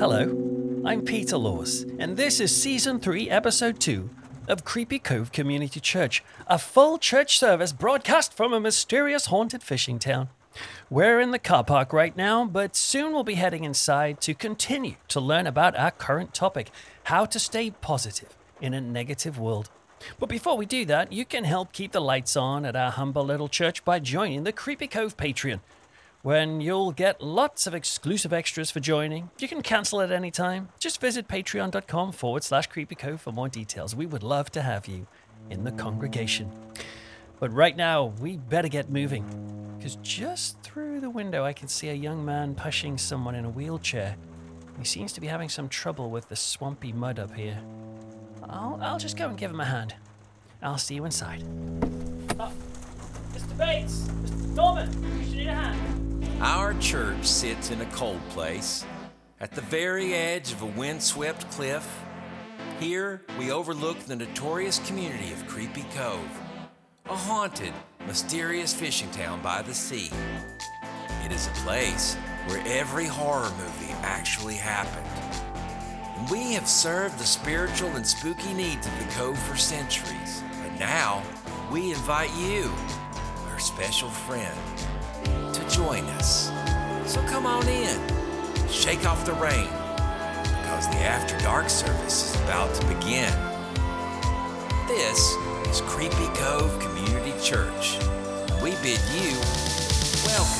Hello, I'm Peter Laws, and this is Season 3, Episode 2 of Creepy Cove Community Church, a full church service broadcast from a mysterious haunted fishing town. We're in the car park right now, but soon we'll be heading inside to continue to learn about our current topic how to stay positive in a negative world. But before we do that, you can help keep the lights on at our humble little church by joining the Creepy Cove Patreon when you'll get lots of exclusive extras for joining. You can cancel at any time. Just visit patreon.com forward slash creepycove for more details. We would love to have you in the congregation. But right now, we better get moving. Because just through the window, I can see a young man pushing someone in a wheelchair. He seems to be having some trouble with the swampy mud up here. I'll, I'll just go and give him a hand. I'll see you inside. Uh, Mr. Bates! Mr. Norman! You should need a hand. Our church sits in a cold place, at the very edge of a windswept cliff. Here, we overlook the notorious community of Creepy Cove, a haunted, mysterious fishing town by the sea. It is a place where every horror movie actually happened. And we have served the spiritual and spooky needs of the Cove for centuries. But now, we invite you, our special friend, to join us. So come on in, shake off the rain, because the After Dark service is about to begin. This is Creepy Cove Community Church. We bid you welcome.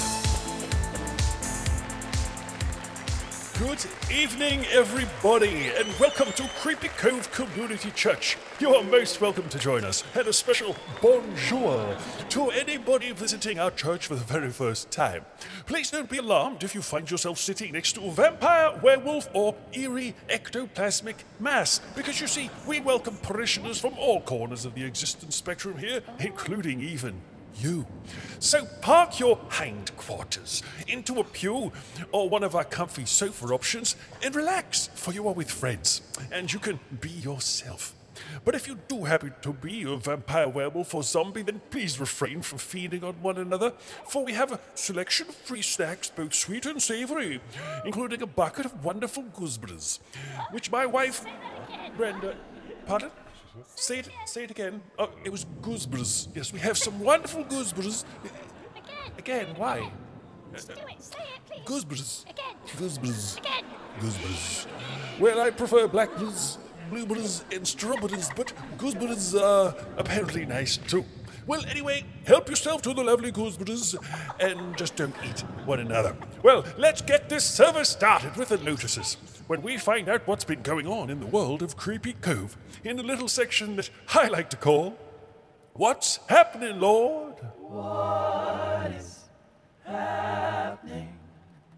Good evening, everybody, and welcome to Creepy Cove Community Church. You are most welcome to join us, and a special bonjour to anybody visiting our church for the very first time. Please don't be alarmed if you find yourself sitting next to a vampire, werewolf, or eerie ectoplasmic mass, because you see, we welcome parishioners from all corners of the existence spectrum here, including even you. So park your hindquarters into a pew or one of our comfy sofa options and relax, for you are with friends, and you can be yourself. But if you do happen to be a vampire, werewolf, or zombie, then please refrain from feeding on one another, for we have a selection of free snacks, both sweet and savory, including a bucket of wonderful gooseberries, which my wife, Brenda, pardon? Say it, say it again. Oh, it was gooseberries. Yes, we have some wonderful gooseberries. Again. Again, why? Just do it. Say it, please. Gooseberries. Again. Gooseberries. Again. Gooseberries. Well, I prefer blackberries, blueberries, and strawberries, but gooseberries are apparently nice too. Well, anyway, help yourself to the lovely gooseberries and just don't eat one another. Well, let's get this service started with the notices. When we find out what's been going on in the world of Creepy Cove, in a little section that I like to call What's Happening, Lord? What is happening?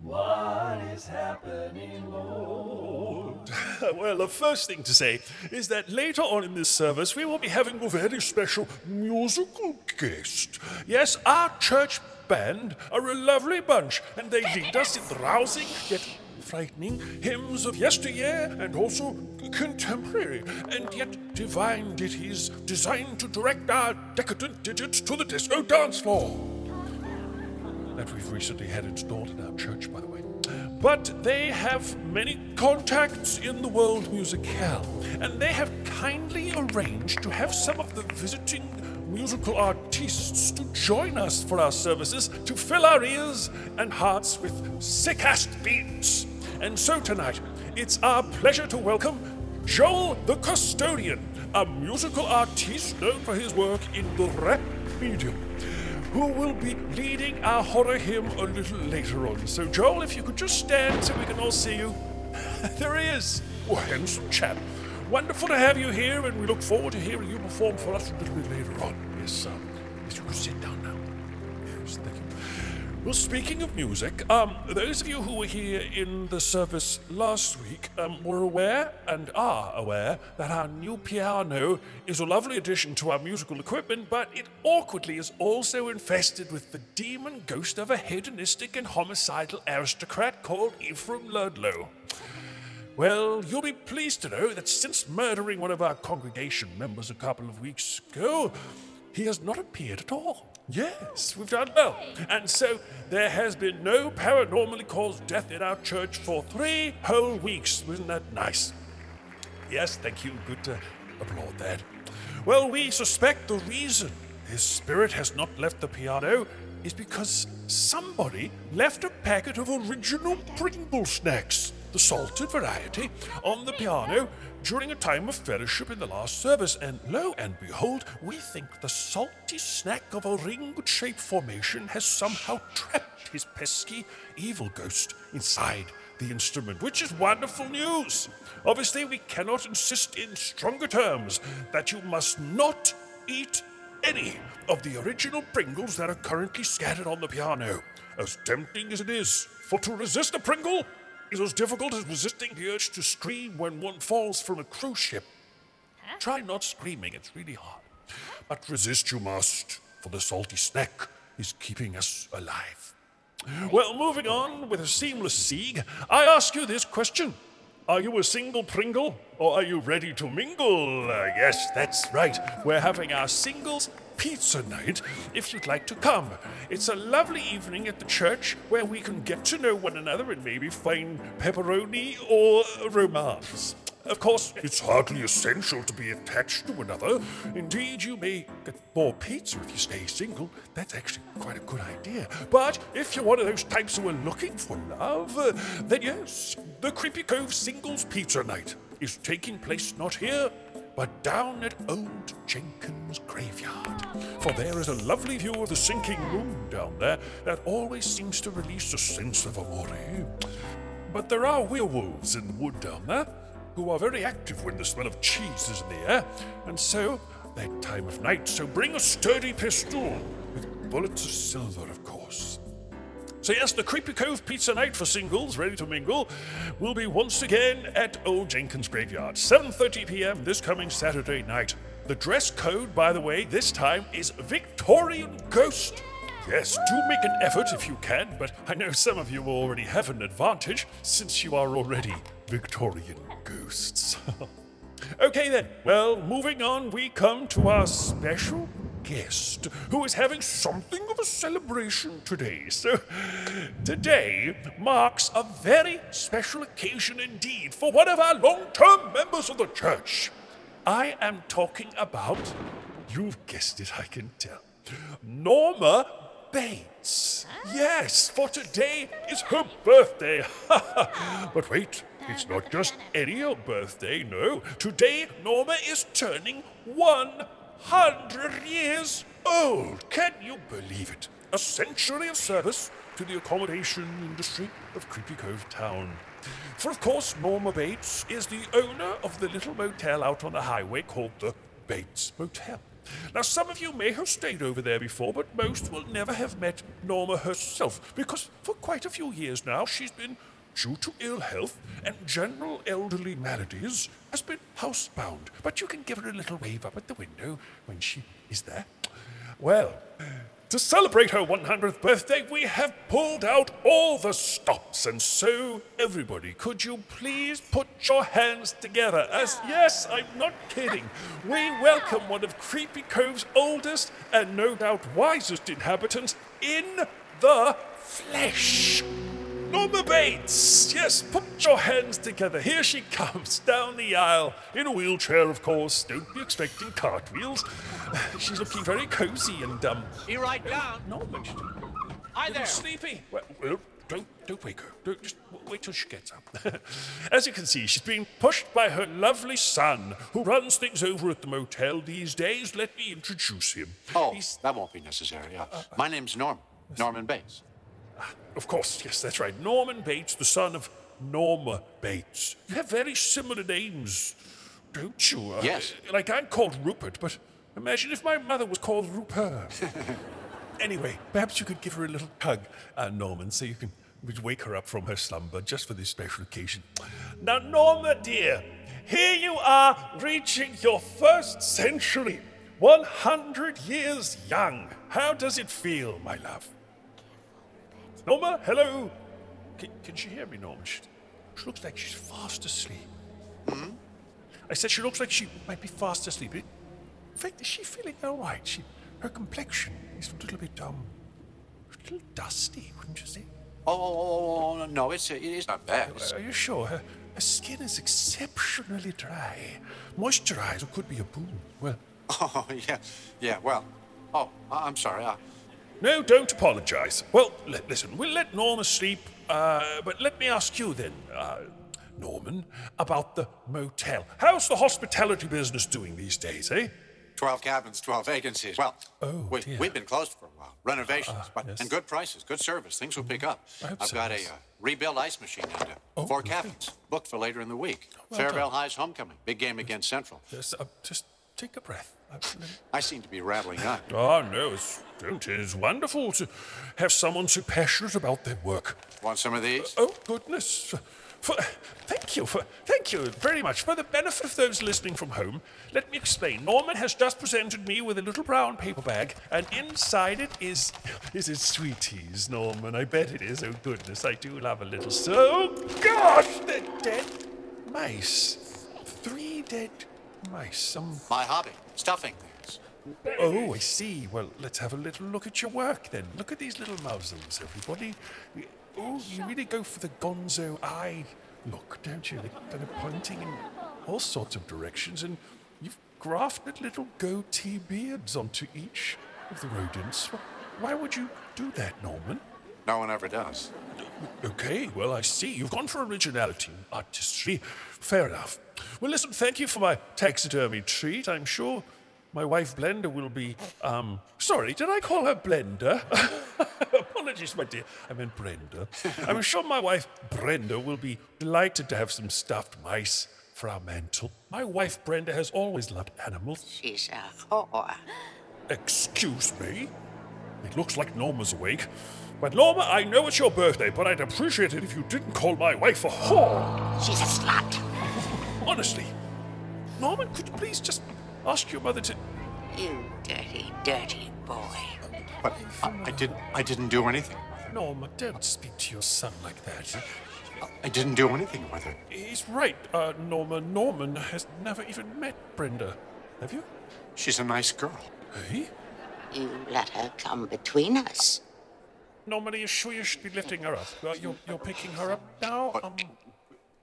What's Happening, Lord? well, the first thing to say is that later on in this service, we will be having a very special musical guest. Yes, our church band are a lovely bunch, and they lead us in rousing yet frightening hymns of yesteryear and also contemporary and yet divine ditties designed to direct our decadent digits to the disco dance floor that we've recently had installed in our church, by the way. But they have many contacts in the world musicale, and they have kindly arranged to have some of the visiting musical artists to join us for our services to fill our ears and hearts with sick-ass beats. And so tonight, it's our pleasure to welcome Joel the Custodian, a musical artiste known for his work in the rap medium who will be leading our horror hymn a little later on. So, Joel, if you could just stand so we can all see you. there he is. Oh, handsome chap. Wonderful to have you here, and we look forward to hearing you perform for us a little bit later on. Yes, um, yes, you could sit down Well, speaking of music, um, those of you who were here in the service last week um, were aware and are aware that our new piano is a lovely addition to our musical equipment, but it awkwardly is also infested with the demon ghost of a hedonistic and homicidal aristocrat called Ephraim Ludlow. Well, you'll be pleased to know that since murdering one of our congregation members a couple of weeks ago, he has not appeared at all. Yes, we've done well. And so there has been no paranormally caused death in our church for three whole weeks. Isn't that nice? Yes, thank you. Good to applaud that. Well, we suspect the reason his spirit has not left the piano is because somebody left a packet of original Pringle snacks, the salted variety, on the piano during a time of fellowship in the last service. And lo and behold, we think the salty snack of a ring shaped formation has somehow trapped his pesky evil ghost inside the instrument, which is wonderful news. Obviously, we cannot insist in stronger terms that you must not eat any of the original Pringles that are currently scattered on the piano. As tempting as it is, for to resist a Pringle is as difficult as resisting the urge to scream when one falls from a cruise ship. Try not screaming, it's really hard. But resist you must, for the salty snack is keeping us alive. Well, moving on with a seamless sieg, I ask you this question. Are you a single Pringle, or are you ready to mingle? Uh, yes, that's right. We're having our singles pizza night if you'd like to come. It's a lovely evening at the church where we can get to know one another and maybe find pepperoni or romance. Of course, it's hardly essential to be attached to another. Indeed, you may get more pizza if you stay single. That's actually quite a good idea. But if you're one of those types who are looking for love, uh, then yes, the Creepy Cove Singles Pizza Night is taking place not here, but down at Old Jenkins Graveyard. For there is a lovely view of the sinking moon down there that always seems to release a sense of amore. But there are werewolves in the wood down there who are very active when the smell of cheese is in the air, and so that time of night, so bring a sturdy pistol with bullets of silver, of course. So yes, the Creepy Cove Pizza Night for singles ready to mingle will be once again at Old Jenkins Graveyard, 7:30 p.m. this coming Saturday night. The dress code, by the way, this time is Victorian Ghost. Yes, do make an effort if you can, but I know some of you already have an advantage since you are already Victorian ghosts. okay then, well, moving on, we come to our special guest who is having something of a celebration today. So, today marks a very special occasion indeed for one of our long term members of the church. I am talking about, you've guessed it, I can tell, Norma Bates. Yes, for today is her birthday. but wait, it's not just any old birthday, no. Today, Norma is turning 100 years old. Can you believe it? A century of service to the accommodation industry of Creepy Cove Town. For of course, Norma Bates is the owner of the little motel out on the highway called the Bates Motel. Now, some of you may have stayed over there before, but most will never have met Norma herself, because for quite a few years now she's been, due to ill health and general elderly maladies, has been housebound. But you can give her a little wave up at the window when she is there. Well, to celebrate her 100th birthday, we have pulled out all the stops. And so, everybody, could you please put your hands together? As, yes, I'm not kidding. We welcome one of Creepy Cove's oldest and no doubt wisest inhabitants in the flesh. Norma Bates! Yes, put your hands together. Here she comes down the aisle. In a wheelchair, of course. Don't be expecting cartwheels. She's looking very cozy and, um. Be right down. Norma, she's Hi little there. sleepy. Well, well, don't, don't wake her. Don't, just wait till she gets up. As you can see, she's being pushed by her lovely son, who runs things over at the motel these days. Let me introduce him. Oh, He's, that won't be necessary. Uh, my name's Norm. Norman Bates. Of course, yes, that's right. Norman Bates, the son of Norma Bates. You have very similar names, don't you? Uh, Yes. Like I'm called Rupert, but imagine if my mother was called Rupert. anyway, perhaps you could give her a little hug, uh, Norman, so you can wake her up from her slumber just for this special occasion. Now, Norma, dear, here you are reaching your first century, 100 years young. How does it feel, my love? Norma, hello. Can, can she hear me, Norma? She, she looks like she's fast asleep. I said she looks like she might be fast asleep. In fact, is she feeling all right? She her complexion is a little bit, um, a little dusty, wouldn't you say? Oh, oh, oh, oh, no, it's, it is not bad. It's- Are you sure? Her, her skin is exceptionally dry. Moisturizer could be a boon. Well, Oh, yeah, yeah, well. Oh, I'm sorry. I, no, don't apologize. Well, li- listen, we'll let Norma sleep, uh, but let me ask you then, uh, Norman, about the motel. How's the hospitality business doing these days, eh? 12 cabins, 12 vacancies. Well, Oh, we, we've been closed for a while. Renovations, but, yes. and good prices, good service. Things will pick up. Hope I've so, got a uh, rebuilt ice machine and uh, Oh, four cabins booked for later in the week. Well Fairvale. High's homecoming. Big game against Central. Just, uh, just take a breath. I seem to be rattling on. Oh, ah, no, it's. It's wonderful to have someone so passionate about their work. Want some of these? Oh goodness! For, thank you for thank you very much for the benefit of those listening from home. Let me explain. Norman has just presented me with a little brown paper bag, and inside it is is it sweeties, Norman? I bet it is. Oh goodness, I do love a little. So, gosh, they're dead mice. Three dead mice. Um, My hobby, stuffing things. Oh, I see. Well, let's have a little look at your work then. Look at these little muzzles, everybody. Oh, you really go for the gonzo eye look, don't you? They're kind of pointing in all sorts of directions, and you've grafted little goatee beards onto each of the rodents. Why would you do that, Norman? No one ever does. Okay, well, I see. You've gone for originality and artistry. Fair enough. Well, listen, thank you for my taxidermy treat. I'm sure my wife Blender will be. Um, sorry, did I call her Blender? Apologies, my dear. I meant Brenda. I'm sure my wife Brenda will be delighted to have some stuffed mice for our mantle. My wife Brenda has always loved animals. She's a whore. Excuse me? It looks like Norma's awake. But Norma, I know it's your birthday, but I'd appreciate it if you didn't call my wife a whore. She's a slut. Honestly. Norman, could you please just ask your mother to. You dirty, dirty boy. But I, I didn't. I didn't do anything. Norma, don't speak to your son like that. I didn't do anything with her. He's right, uh, Norma. Norman has never even met Brenda. Have you? She's a nice girl. Hey? You let her come between us. Norman, are you sure you should be lifting her up? Uh, you're, you're picking her up now? Um,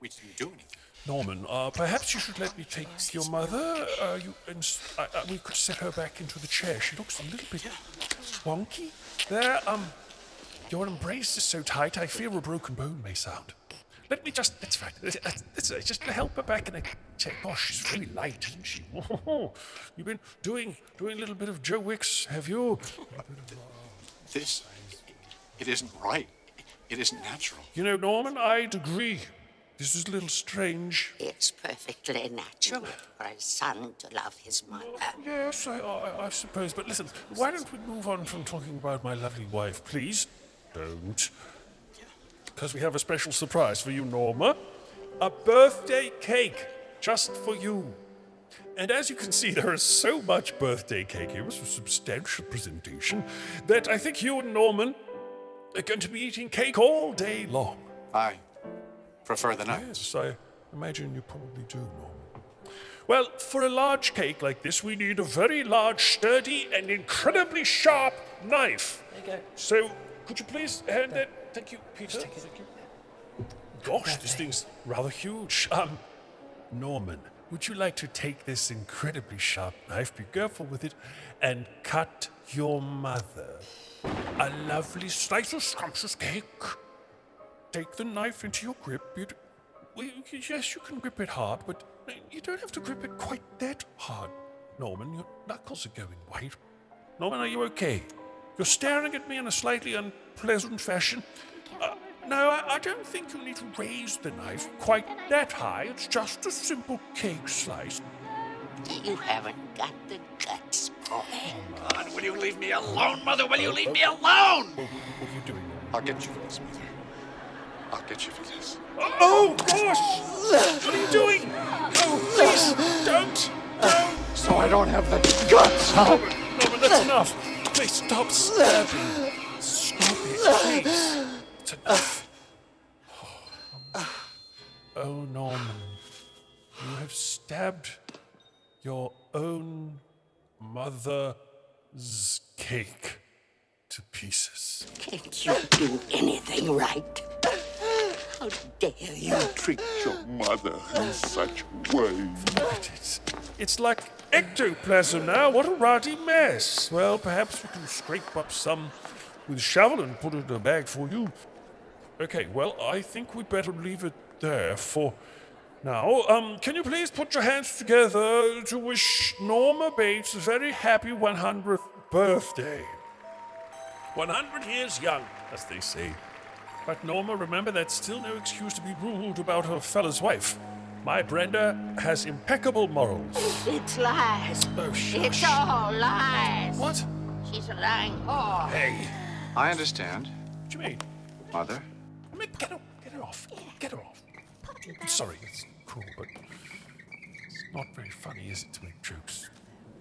we didn't do anything. Norman, uh, perhaps you should let me take your mother. Uh, you, and, uh, uh, we could set her back into the chair. She looks a little bit wonky. There, um, your embrace is so tight, I fear a broken bone may sound. Let me just, that's right, that's, that's, that's, just help her back in a chair. Gosh, she's really light, isn't she? You've been doing, doing a little bit of Joe Wicks, have you? This. It isn't right. It isn't natural. You know, Norman, I'd agree. This is a little strange. It's perfectly natural for a son to love his mother. Yes, I, I, I suppose. But listen, why don't we move on from talking about my lovely wife, please? Don't. Because we have a special surprise for you, Norma. A birthday cake, just for you. And as you can see, there is so much birthday cake here, it's a substantial presentation, that I think you and Norman are going to be eating cake all day long. I prefer the night. Yes, I imagine you probably do, Norman. Well, for a large cake like this, we need a very large, sturdy, and incredibly sharp knife. There you go. So, could you please hand that? Thank you, Peter. Thank you. Gosh, this thing's rather huge. Um, Norman, would you like to take this incredibly sharp knife, be careful with it, and cut your mother a lovely slice of scrumptious cake? Take the knife into your grip. D- well, yes, you can grip it hard, but you don't have to grip it quite that hard. Norman, your knuckles are going white. Norman, are you okay? You're staring at me in a slightly unpleasant fashion. Uh, no, I, I don't think you need to raise the knife quite that high. It's just a simple cake slice. You haven't got the guts, boy. God, will you leave me alone, Mother? Will you leave me alone? What are you doing? I'll get you for this, Mother. I'll get you for this. Oh, gosh! What are you doing? Oh, please, don't! Don't! So I don't have the guts, huh? Norman, Norman, that's enough. Please stop stabbing. Stop it, please. It's enough. Oh, Norman, you have stabbed your own mother cake to pieces. Can't you do anything right? How dare you? Treat your mother in such a way. It's, it's like ectoplasm now. What a ruddy mess. Well, perhaps we can scrape up some with a shovel and put it in a bag for you. Okay, well, I think we'd better leave it there for now. Um, can you please put your hands together to wish Norma Bates a very happy 100th birthday? 100 years young, as they say. But Norma, remember that's still no excuse to be rude about her fella's wife. My Brenda has impeccable morals. It's lies. Oh, shush. It's all lies. What? She's a lying whore. Hey, I understand, what do you mean? Mother. I mean, get her, get her off. Get her off. Sorry, it's cruel, but it's not very funny, is it, to make jokes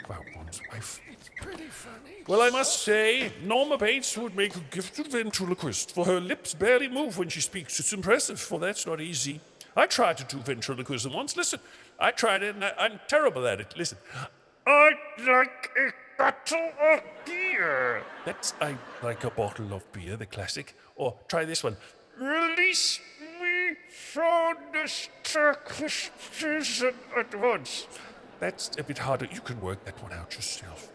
about one's wife? It's pretty funny. Well, I must say, Norma Bates would make a gifted ventriloquist, for her lips barely move when she speaks. It's impressive, for that's not easy. I tried to do ventriloquism once. Listen, I tried it, and I, I'm terrible at it. Listen. I'd like a bottle of beer. That's I like a bottle of beer, the classic. Or try this one. Release Turkish prison at once. That's a bit harder. You can work that one out yourself.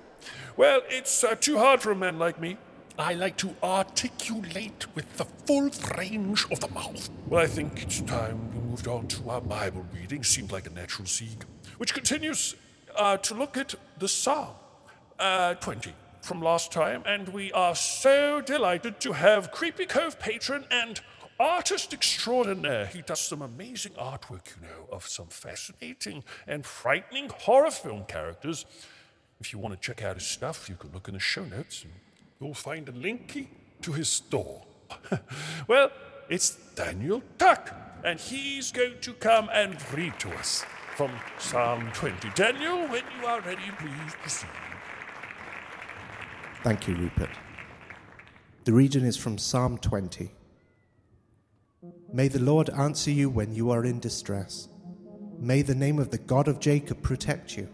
Well, it's uh, too hard for a man like me. I like to articulate with the full range of the mouth. Well, I think it's time we moved on to our Bible reading. Seemed like a natural seed, which continues uh, to look at the Psalm uh, 20 from last time, and we are so delighted to have Creepy Cove patron and artist extraordinaire. He does some amazing artwork, you know, of some fascinating and frightening horror film characters. If you want to check out his stuff, you can look in the show notes and you'll find a linky to his store. well, it's Daniel Tuck, and he's going to come and read to us from Psalm 20. Daniel, when you are ready, please proceed. Thank you, Rupert. The reading is from Psalm 20. May the Lord answer you when you are in distress. May the name of the God of Jacob protect you.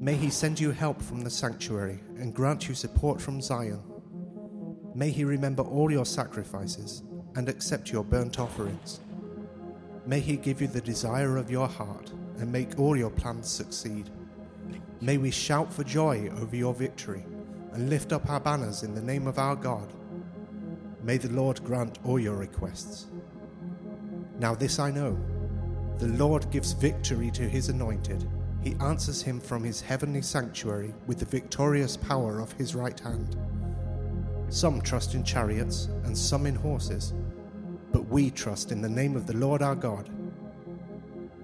May he send you help from the sanctuary and grant you support from Zion. May he remember all your sacrifices and accept your burnt offerings. May he give you the desire of your heart and make all your plans succeed. May we shout for joy over your victory and lift up our banners in the name of our God. May the Lord grant all your requests. Now, this I know the Lord gives victory to his anointed. He answers him from his heavenly sanctuary with the victorious power of his right hand. Some trust in chariots and some in horses, but we trust in the name of the Lord our God.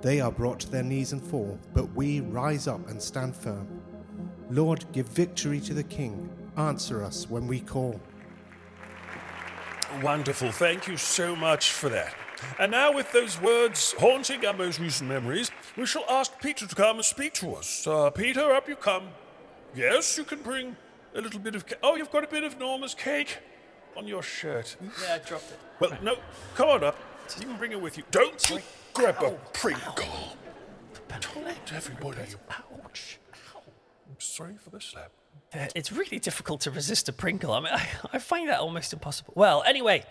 They are brought to their knees and fall, but we rise up and stand firm. Lord, give victory to the King. Answer us when we call. Wonderful. Thank you so much for that. And now, with those words haunting our most recent memories, we shall ask Peter to come and speak to us. Uh, Peter, up you come. Yes, you can bring a little bit of cake. Oh, you've got a bit of Norma's cake on your shirt. Yeah, I dropped it. Well, no, come on up. You can bring it with you. Don't you grab a Pringle. Don't everybody. Ouch. I'm sorry for the slap. Uh, It's really difficult to resist a Pringle. I mean, I, I find that almost impossible. Well, anyway,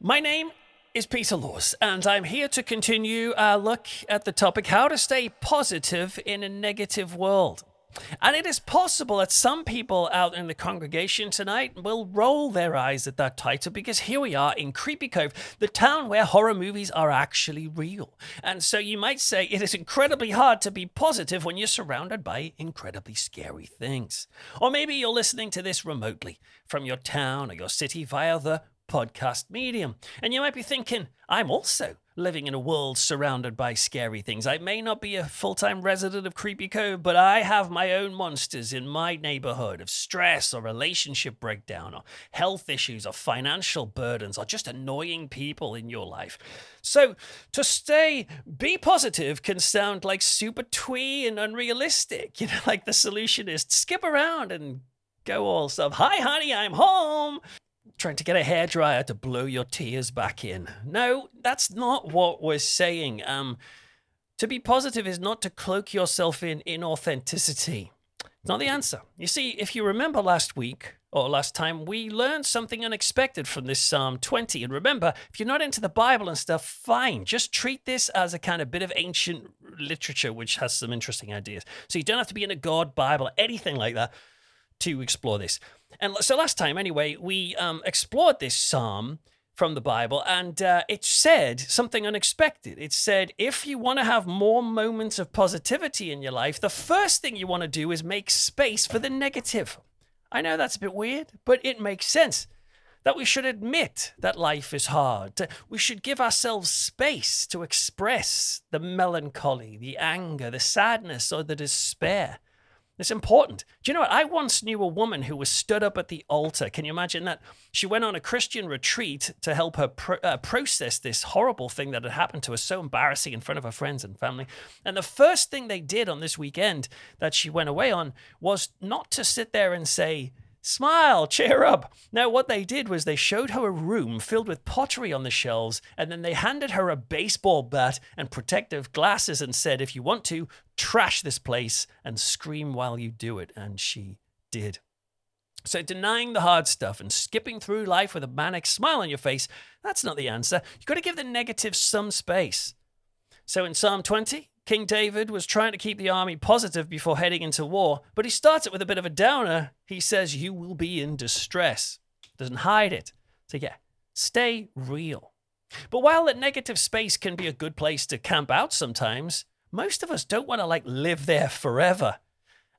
my name is Peter Laws, and I'm here to continue our look at the topic how to stay positive in a negative world. And it is possible that some people out in the congregation tonight will roll their eyes at that title because here we are in Creepy Cove, the town where horror movies are actually real. And so you might say it is incredibly hard to be positive when you're surrounded by incredibly scary things. Or maybe you're listening to this remotely from your town or your city via the podcast medium. And you might be thinking, I'm also living in a world surrounded by scary things. I may not be a full time resident of Creepy Cove, but I have my own monsters in my neighborhood of stress or relationship breakdown or health issues or financial burdens or just annoying people in your life. So to stay be positive can sound like super twee and unrealistic. You know, like the solution is skip around and go all stuff. Hi, honey, I'm home trying to get a hairdryer to blow your tears back in. No, that's not what we're saying. Um, to be positive is not to cloak yourself in inauthenticity. It's not the answer. You see, if you remember last week or last time, we learned something unexpected from this Psalm 20. And remember, if you're not into the Bible and stuff, fine. Just treat this as a kind of bit of ancient literature, which has some interesting ideas. So you don't have to be in a God Bible or anything like that to explore this. And so last time, anyway, we um, explored this Psalm from the Bible, and uh, it said something unexpected. It said, if you want to have more moments of positivity in your life, the first thing you want to do is make space for the negative. I know that's a bit weird, but it makes sense that we should admit that life is hard. We should give ourselves space to express the melancholy, the anger, the sadness, or the despair. It's important. Do you know what? I once knew a woman who was stood up at the altar. Can you imagine that? She went on a Christian retreat to help her pro- uh, process this horrible thing that had happened to her, so embarrassing in front of her friends and family. And the first thing they did on this weekend that she went away on was not to sit there and say, Smile, cheer up. Now, what they did was they showed her a room filled with pottery on the shelves, and then they handed her a baseball bat and protective glasses and said, If you want to, trash this place and scream while you do it. And she did. So, denying the hard stuff and skipping through life with a manic smile on your face, that's not the answer. You've got to give the negative some space. So, in Psalm 20, King David was trying to keep the army positive before heading into war, but he starts it with a bit of a downer. He says, You will be in distress. Doesn't hide it. So, yeah, stay real. But while that negative space can be a good place to camp out sometimes, most of us don't want to like live there forever.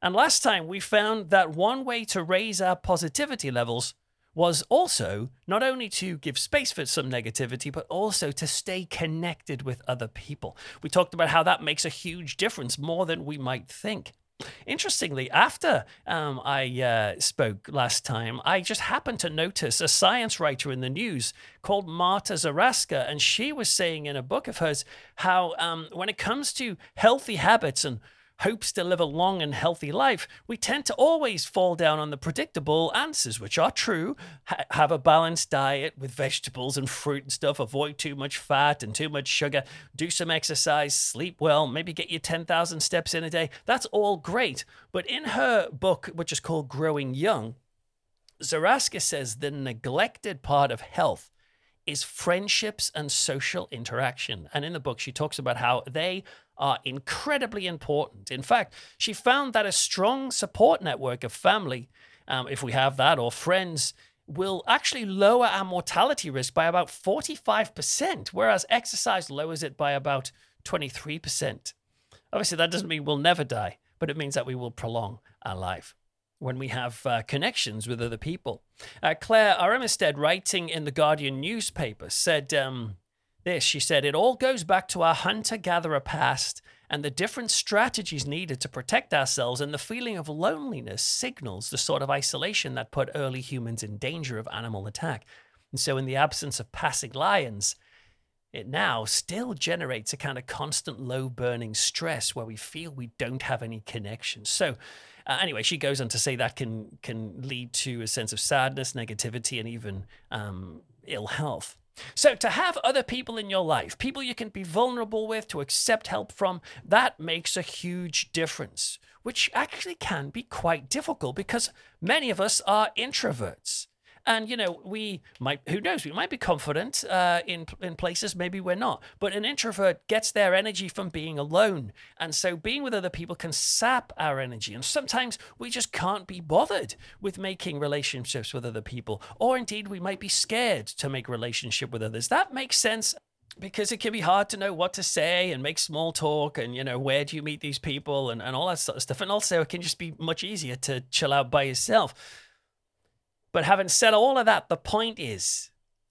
And last time we found that one way to raise our positivity levels was also not only to give space for some negativity, but also to stay connected with other people. We talked about how that makes a huge difference, more than we might think. Interestingly, after um, I uh, spoke last time, I just happened to notice a science writer in the news called Marta Zaraska, and she was saying in a book of hers how um, when it comes to healthy habits and hopes to live a long and healthy life, we tend to always fall down on the predictable answers, which are true. Ha- have a balanced diet with vegetables and fruit and stuff, avoid too much fat and too much sugar, do some exercise, sleep well, maybe get your 10,000 steps in a day. That's all great. But in her book, which is called Growing Young, Zaraska says the neglected part of health is friendships and social interaction. And in the book, she talks about how they are incredibly important. In fact, she found that a strong support network of family, um, if we have that, or friends, will actually lower our mortality risk by about 45%, whereas exercise lowers it by about 23%. Obviously, that doesn't mean we'll never die, but it means that we will prolong our life when we have uh, connections with other people. Uh, Claire Armistead, writing in the Guardian newspaper, said um, this. She said, It all goes back to our hunter gatherer past and the different strategies needed to protect ourselves, and the feeling of loneliness signals the sort of isolation that put early humans in danger of animal attack. And so, in the absence of passing lions, it now still generates a kind of constant low burning stress where we feel we don't have any connection. So, uh, anyway, she goes on to say that can can lead to a sense of sadness, negativity, and even um, ill health. So, to have other people in your life, people you can be vulnerable with, to accept help from, that makes a huge difference, which actually can be quite difficult because many of us are introverts. And you know, we might who knows, we might be confident uh, in in places, maybe we're not. But an introvert gets their energy from being alone, and so being with other people can sap our energy. And sometimes we just can't be bothered with making relationships with other people, or indeed we might be scared to make relationship with others. That makes sense because it can be hard to know what to say and make small talk and you know where do you meet these people and, and all that sort of stuff and also it can just be much easier to chill out by yourself but having said all of that, the point is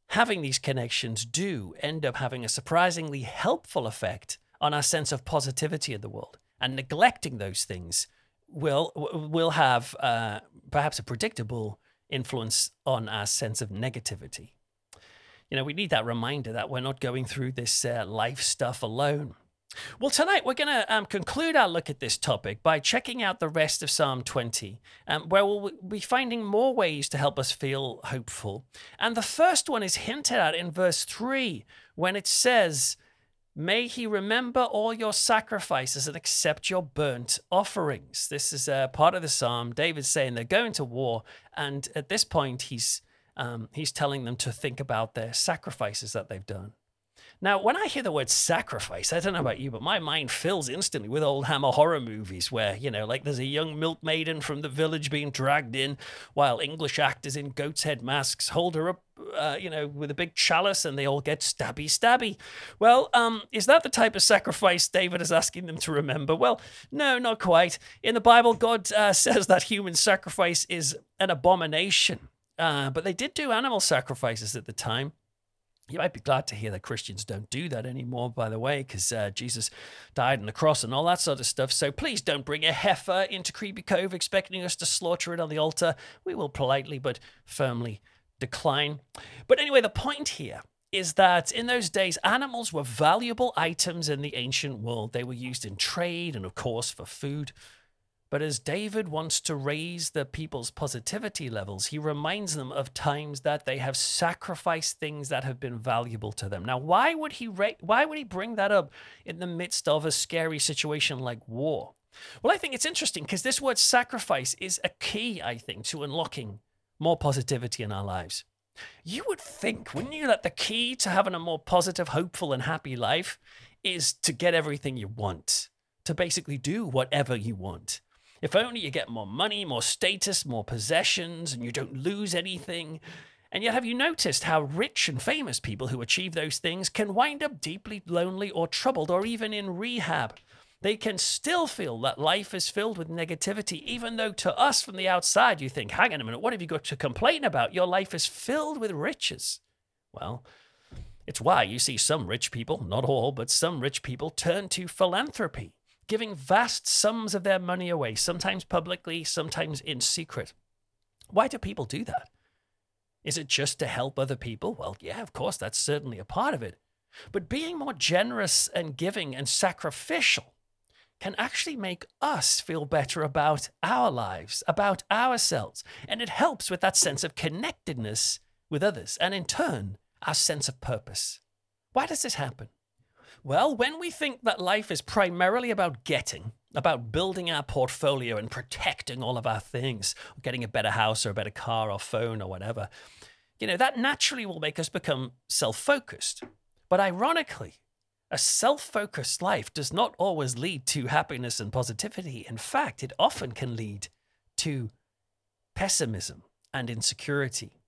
having these connections do end up having a surprisingly helpful effect on our sense of positivity in the world. And neglecting those things will will have uh, perhaps a predictable influence on our sense of negativity. You know, we need that reminder that we're not going through this uh, life stuff alone. Well, tonight we're going to um, conclude our look at this topic by checking out the rest of Psalm 20, um, where we'll be finding more ways to help us feel hopeful. And the first one is hinted at in verse 3 when it says, May he remember all your sacrifices and accept your burnt offerings. This is uh, part of the psalm. David's saying they're going to war, and at this point, he's um, he's telling them to think about their sacrifices that they've done. Now, when I hear the word sacrifice, I don't know about you, but my mind fills instantly with old Hammer horror movies where, you know, like there's a young milk maiden from the village being dragged in while English actors in goat's head masks hold her up, uh, you know, with a big chalice and they all get stabby stabby. Well, um, is that the type of sacrifice David is asking them to remember? Well, no, not quite. In the Bible, God uh, says that human sacrifice is an abomination. Uh, but they did do animal sacrifices at the time. You might be glad to hear that Christians don't do that anymore, by the way, because uh, Jesus died on the cross and all that sort of stuff. So please don't bring a heifer into Creepy Cove expecting us to slaughter it on the altar. We will politely but firmly decline. But anyway, the point here is that in those days, animals were valuable items in the ancient world. They were used in trade and, of course, for food. But as David wants to raise the people's positivity levels, he reminds them of times that they have sacrificed things that have been valuable to them. Now, why would he why would he bring that up in the midst of a scary situation like war? Well, I think it's interesting because this word sacrifice is a key, I think, to unlocking more positivity in our lives. You would think, wouldn't you, that the key to having a more positive, hopeful, and happy life is to get everything you want, to basically do whatever you want. If only you get more money, more status, more possessions, and you don't lose anything. And yet, have you noticed how rich and famous people who achieve those things can wind up deeply lonely or troubled or even in rehab? They can still feel that life is filled with negativity, even though to us from the outside you think, hang on a minute, what have you got to complain about? Your life is filled with riches. Well, it's why you see some rich people, not all, but some rich people turn to philanthropy giving vast sums of their money away, sometimes publicly, sometimes in secret. Why do people do that? Is it just to help other people? Well, yeah, of course, that's certainly a part of it. But being more generous and giving and sacrificial can actually make us feel better about our lives, about ourselves. And it helps with that sense of connectedness with others, and in turn, our sense of purpose. Why does this happen? Well, when we think that life is primarily about getting, about building our portfolio and protecting all of our things, getting a better house or a better car or phone or whatever, you know, that naturally will make us become self focused. But ironically, a self focused life does not always lead to happiness and positivity. In fact, it often can lead to pessimism and insecurity.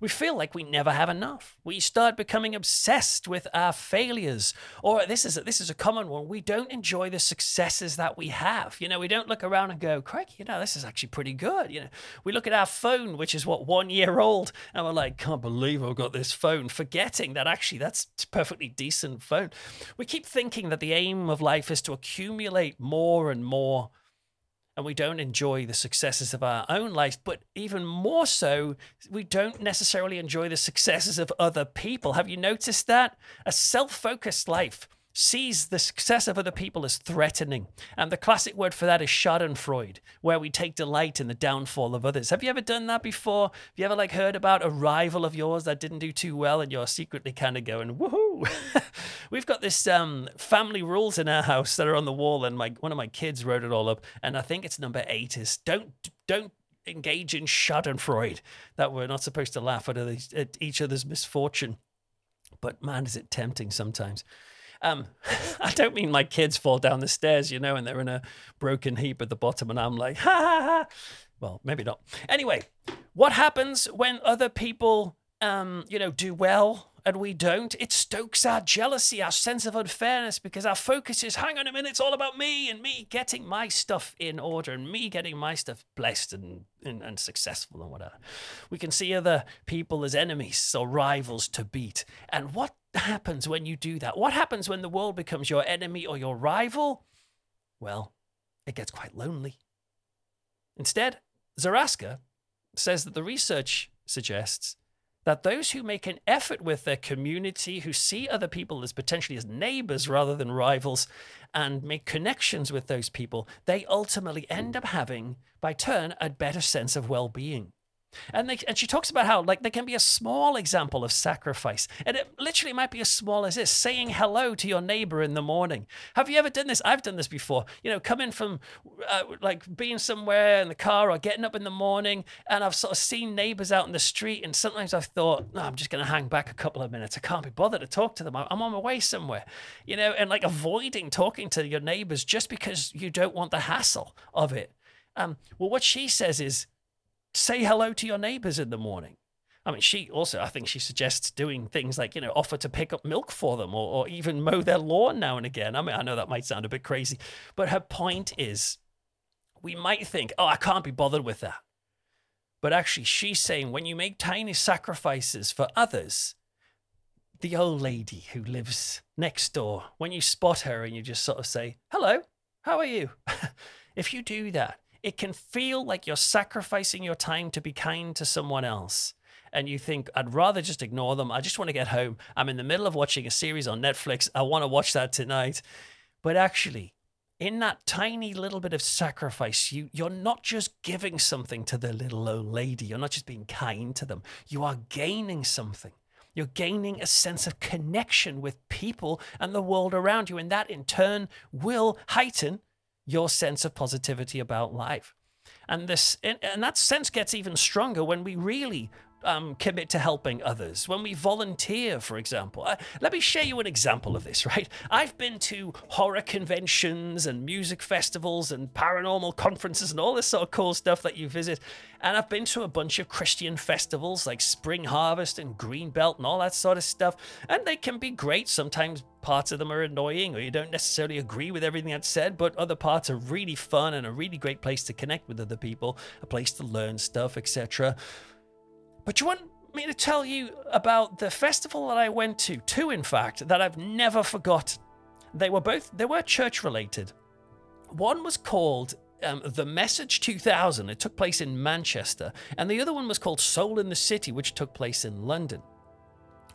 We feel like we never have enough. We start becoming obsessed with our failures. Or this is a, this is a common one. We don't enjoy the successes that we have. You know, we don't look around and go, "Craig, you know, this is actually pretty good." You know, we look at our phone, which is what one year old, and we're like, "Can't believe I've got this phone," forgetting that actually that's perfectly decent phone. We keep thinking that the aim of life is to accumulate more and more and we don't enjoy the successes of our own life, but even more so, we don't necessarily enjoy the successes of other people. Have you noticed that? A self focused life sees the success of other people as threatening. And the classic word for that is schadenfreude, where we take delight in the downfall of others. Have you ever done that before? Have you ever like heard about a rival of yours that didn't do too well and you're secretly kind of going, woohoo? We've got this um, family rules in our house that are on the wall and my one of my kids wrote it all up. And I think it's number eight is don't don't engage in schadenfreude, that we're not supposed to laugh at, at each other's misfortune. But man, is it tempting sometimes. Um, I don't mean my kids fall down the stairs, you know, and they're in a broken heap at the bottom, and I'm like, ha ha ha. Well, maybe not. Anyway, what happens when other people, um, you know, do well and we don't? It stokes our jealousy, our sense of unfairness, because our focus is, hang on a minute, it's all about me and me getting my stuff in order and me getting my stuff blessed and, and, and successful and whatever. We can see other people as enemies or rivals to beat. And what happens when you do that? What happens when the world becomes your enemy or your rival? Well, it gets quite lonely. Instead, Zaraska says that the research suggests that those who make an effort with their community, who see other people as potentially as neighbors rather than rivals, and make connections with those people, they ultimately end up having, by turn, a better sense of well being. And, they, and she talks about how like there can be a small example of sacrifice, and it literally might be as small as this: saying hello to your neighbor in the morning. Have you ever done this? I've done this before. You know, coming from uh, like being somewhere in the car or getting up in the morning, and I've sort of seen neighbors out in the street, and sometimes I've thought, no, I'm just going to hang back a couple of minutes. I can't be bothered to talk to them. I'm on my way somewhere, you know, and like avoiding talking to your neighbors just because you don't want the hassle of it. Um, well, what she says is say hello to your neighbors in the morning. I mean, she also, I think she suggests doing things like, you know, offer to pick up milk for them or, or even mow their lawn now and again. I mean, I know that might sound a bit crazy, but her point is we might think, oh, I can't be bothered with that. But actually, she's saying when you make tiny sacrifices for others, the old lady who lives next door, when you spot her and you just sort of say, hello, how are you? if you do that, it can feel like you're sacrificing your time to be kind to someone else. And you think, I'd rather just ignore them. I just want to get home. I'm in the middle of watching a series on Netflix. I want to watch that tonight. But actually, in that tiny little bit of sacrifice, you, you're not just giving something to the little old lady. You're not just being kind to them. You are gaining something. You're gaining a sense of connection with people and the world around you. And that in turn will heighten your sense of positivity about life. And this and that sense gets even stronger when we really um, commit to helping others, when we volunteer, for example. Uh, let me share you an example of this, right? I've been to horror conventions and music festivals and paranormal conferences and all this sort of cool stuff that you visit. And I've been to a bunch of Christian festivals like Spring Harvest and Greenbelt and all that sort of stuff. And they can be great. Sometimes parts of them are annoying or you don't necessarily agree with everything that's said, but other parts are really fun and a really great place to connect with other people, a place to learn stuff, etc. But you want me to tell you about the festival that I went to, two in fact, that I've never forgotten. They were both they were church related. One was called um, the Message 2000. It took place in Manchester, and the other one was called Soul in the City, which took place in London.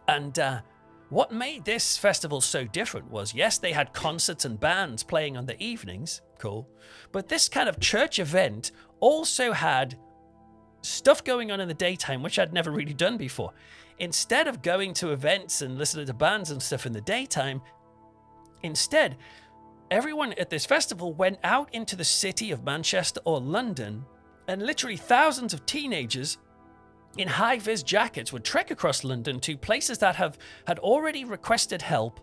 And uh, what made this festival so different was yes, they had concerts and bands playing on the evenings, cool, but this kind of church event also had stuff going on in the daytime, which I'd never really done before. Instead of going to events and listening to bands and stuff in the daytime, instead, everyone at this festival went out into the city of Manchester or London, and literally thousands of teenagers in high vis jackets would trek across London to places that have had already requested help,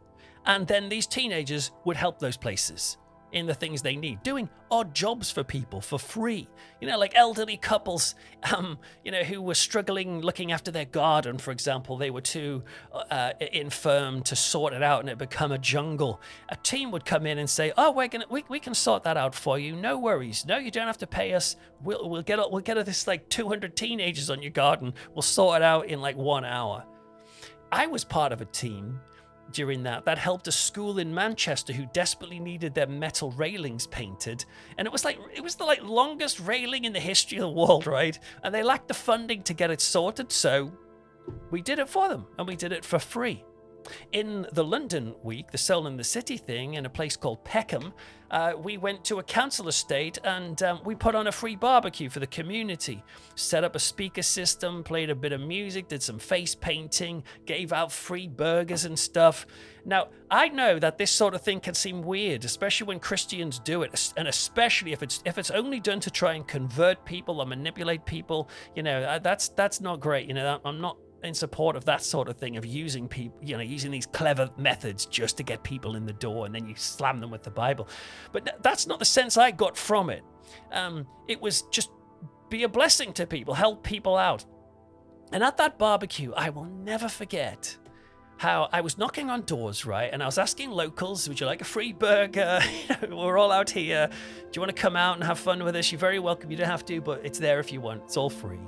and then these teenagers would help those places in the things they need, doing odd jobs for people for free. You know, like elderly couples, um, you know, who were struggling looking after their garden, for example. They were too uh, infirm to sort it out and it become a jungle. A team would come in and say, "Oh, we're gonna, we, we can sort that out for you. No worries. No, you don't have to pay us. We'll we'll get we'll get this like 200 teenagers on your garden. We'll sort it out in like one hour." I was part of a team during that. That helped a school in Manchester who desperately needed their metal railings painted. And it was like it was the like longest railing in the history of the world right? And they lacked the funding to get it sorted so we did it for them and we did it for free in the London week, the Soul in the City thing, in a place called Peckham, uh, we went to a council estate and um, we put on a free barbecue for the community. Set up a speaker system, played a bit of music, did some face painting, gave out free burgers and stuff. Now, I know that this sort of thing can seem weird, especially when Christians do it, and especially if it's if it's only done to try and convert people or manipulate people. You know, uh, that's that's not great. You know, I'm not in support of that sort of thing of using people, you know, using these clever methods just to get people in the door and then you slam them with the Bible. But that's not the sense I got from it. Um, it was just be a blessing to people, help people out. And at that barbecue, I will never forget how I was knocking on doors, right? And I was asking locals, would you like a free burger? We're all out here. Do you want to come out and have fun with us? You're very welcome. You don't have to, but it's there if you want. It's all free.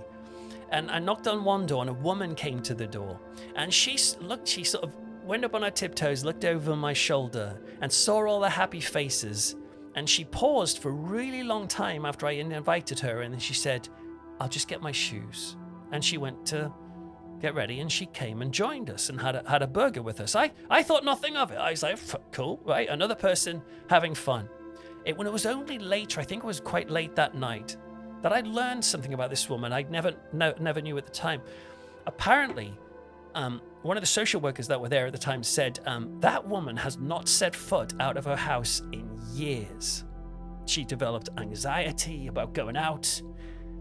And I knocked on one door, and a woman came to the door. And she looked, she sort of went up on her tiptoes, looked over my shoulder, and saw all the happy faces. And she paused for a really long time after I invited her, and then she said, I'll just get my shoes. And she went to get ready, and she came and joined us and had a, had a burger with us. I, I thought nothing of it. I was like, cool, right? Another person having fun. It, when it was only later, I think it was quite late that night, that I learned something about this woman I never no, never knew at the time. Apparently, um, one of the social workers that were there at the time said um, that woman has not set foot out of her house in years. She developed anxiety about going out,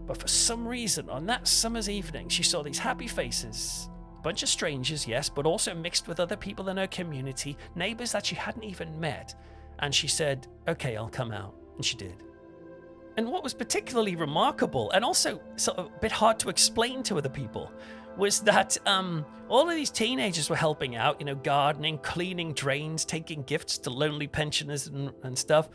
but for some reason, on that summer's evening, she saw these happy faces. A bunch of strangers, yes, but also mixed with other people in her community, neighbors that she hadn't even met. And she said, Okay, I'll come out. And she did. And what was particularly remarkable, and also sort of a bit hard to explain to other people, was that um, all of these teenagers were helping out, you know, gardening, cleaning drains, taking gifts to lonely pensioners and, and stuff.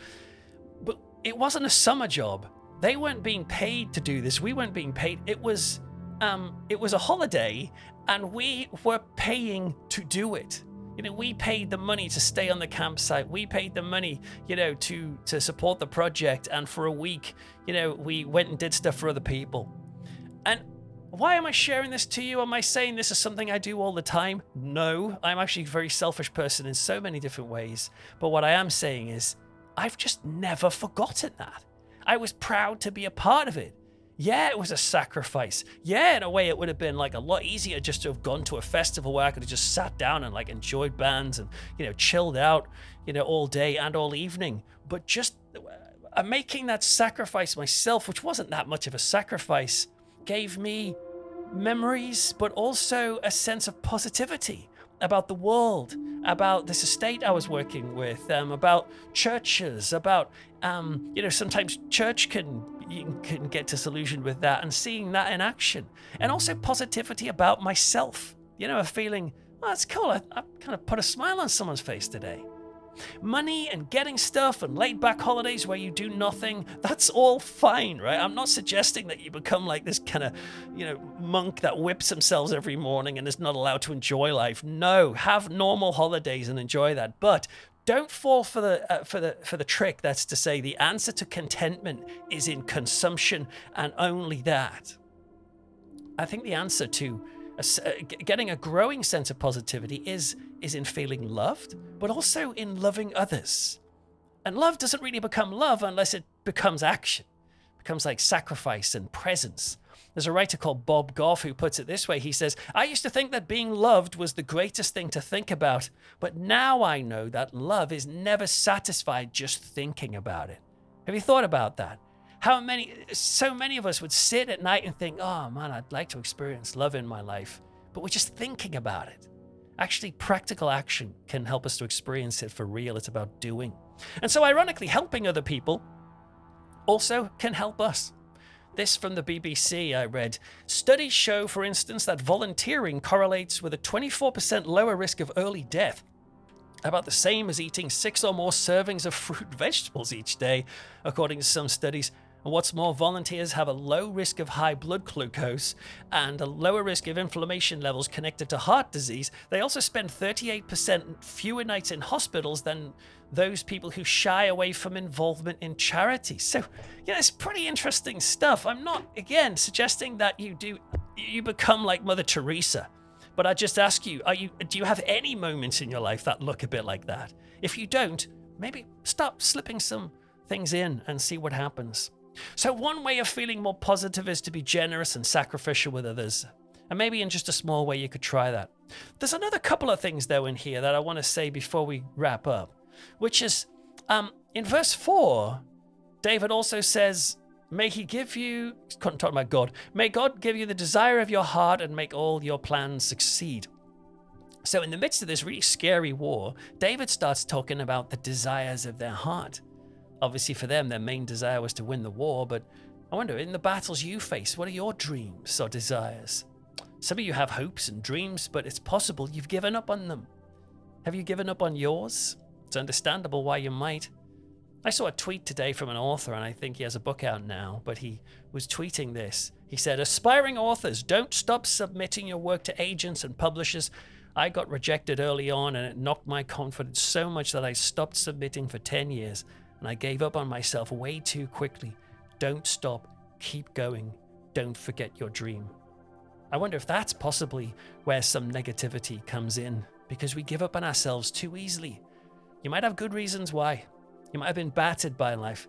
But it wasn't a summer job. They weren't being paid to do this. We weren't being paid. It was um, it was a holiday, and we were paying to do it. You know, we paid the money to stay on the campsite. We paid the money, you know, to to support the project. And for a week, you know, we went and did stuff for other people. And why am I sharing this to you? Am I saying this is something I do all the time? No, I'm actually a very selfish person in so many different ways. But what I am saying is, I've just never forgotten that. I was proud to be a part of it. Yeah, it was a sacrifice. Yeah, in a way, it would have been like a lot easier just to have gone to a festival where I could have just sat down and like enjoyed bands and, you know, chilled out, you know, all day and all evening. But just uh, making that sacrifice myself, which wasn't that much of a sacrifice, gave me memories, but also a sense of positivity about the world, about this estate I was working with, um, about churches, about um, you know sometimes church can can get disillusioned with that, and seeing that in action, and also positivity about myself. You know, a feeling, oh, that's cool. I, I kind of put a smile on someone's face today. Money and getting stuff and laid back holidays where you do nothing, that's all fine, right? I'm not suggesting that you become like this kind of, you know, monk that whips themselves every morning and is not allowed to enjoy life. No, have normal holidays and enjoy that. But don't fall for the uh, for the for the trick that's to say the answer to contentment is in consumption and only that. I think the answer to a, uh, getting a growing sense of positivity is is in feeling loved, but also in loving others. And love doesn't really become love unless it becomes action, it becomes like sacrifice and presence. There's a writer called Bob Goff who puts it this way. He says, I used to think that being loved was the greatest thing to think about, but now I know that love is never satisfied just thinking about it. Have you thought about that? How many, so many of us would sit at night and think, oh man, I'd like to experience love in my life, but we're just thinking about it. Actually, practical action can help us to experience it for real. It's about doing. And so, ironically, helping other people also can help us. This from the BBC I read. Studies show, for instance, that volunteering correlates with a 24% lower risk of early death, about the same as eating six or more servings of fruit and vegetables each day, according to some studies. And what's more, volunteers have a low risk of high blood glucose and a lower risk of inflammation levels connected to heart disease. They also spend 38% fewer nights in hospitals than those people who shy away from involvement in charity. So, yeah, it's pretty interesting stuff. I'm not, again, suggesting that you do you become like Mother Teresa. But I just ask you, are you do you have any moments in your life that look a bit like that? If you don't, maybe stop slipping some things in and see what happens. So, one way of feeling more positive is to be generous and sacrificial with others. And maybe in just a small way, you could try that. There's another couple of things, though, in here that I want to say before we wrap up, which is um, in verse 4, David also says, May he give you, talking about God, may God give you the desire of your heart and make all your plans succeed. So, in the midst of this really scary war, David starts talking about the desires of their heart. Obviously, for them, their main desire was to win the war, but I wonder, in the battles you face, what are your dreams or desires? Some of you have hopes and dreams, but it's possible you've given up on them. Have you given up on yours? It's understandable why you might. I saw a tweet today from an author, and I think he has a book out now, but he was tweeting this. He said, Aspiring authors, don't stop submitting your work to agents and publishers. I got rejected early on, and it knocked my confidence so much that I stopped submitting for 10 years and I gave up on myself way too quickly. Don't stop, keep going, don't forget your dream. I wonder if that's possibly where some negativity comes in, because we give up on ourselves too easily. You might have good reasons why. You might have been battered by life.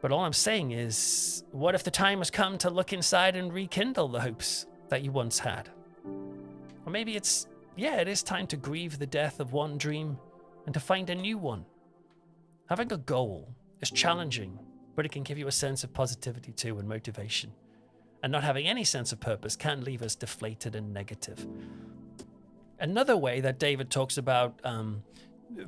But all I'm saying is, what if the time has come to look inside and rekindle the hopes that you once had? Or maybe it's, yeah, it is time to grieve the death of one dream and to find a new one. Having a goal is challenging, but it can give you a sense of positivity too and motivation. And not having any sense of purpose can leave us deflated and negative. Another way that David talks about um,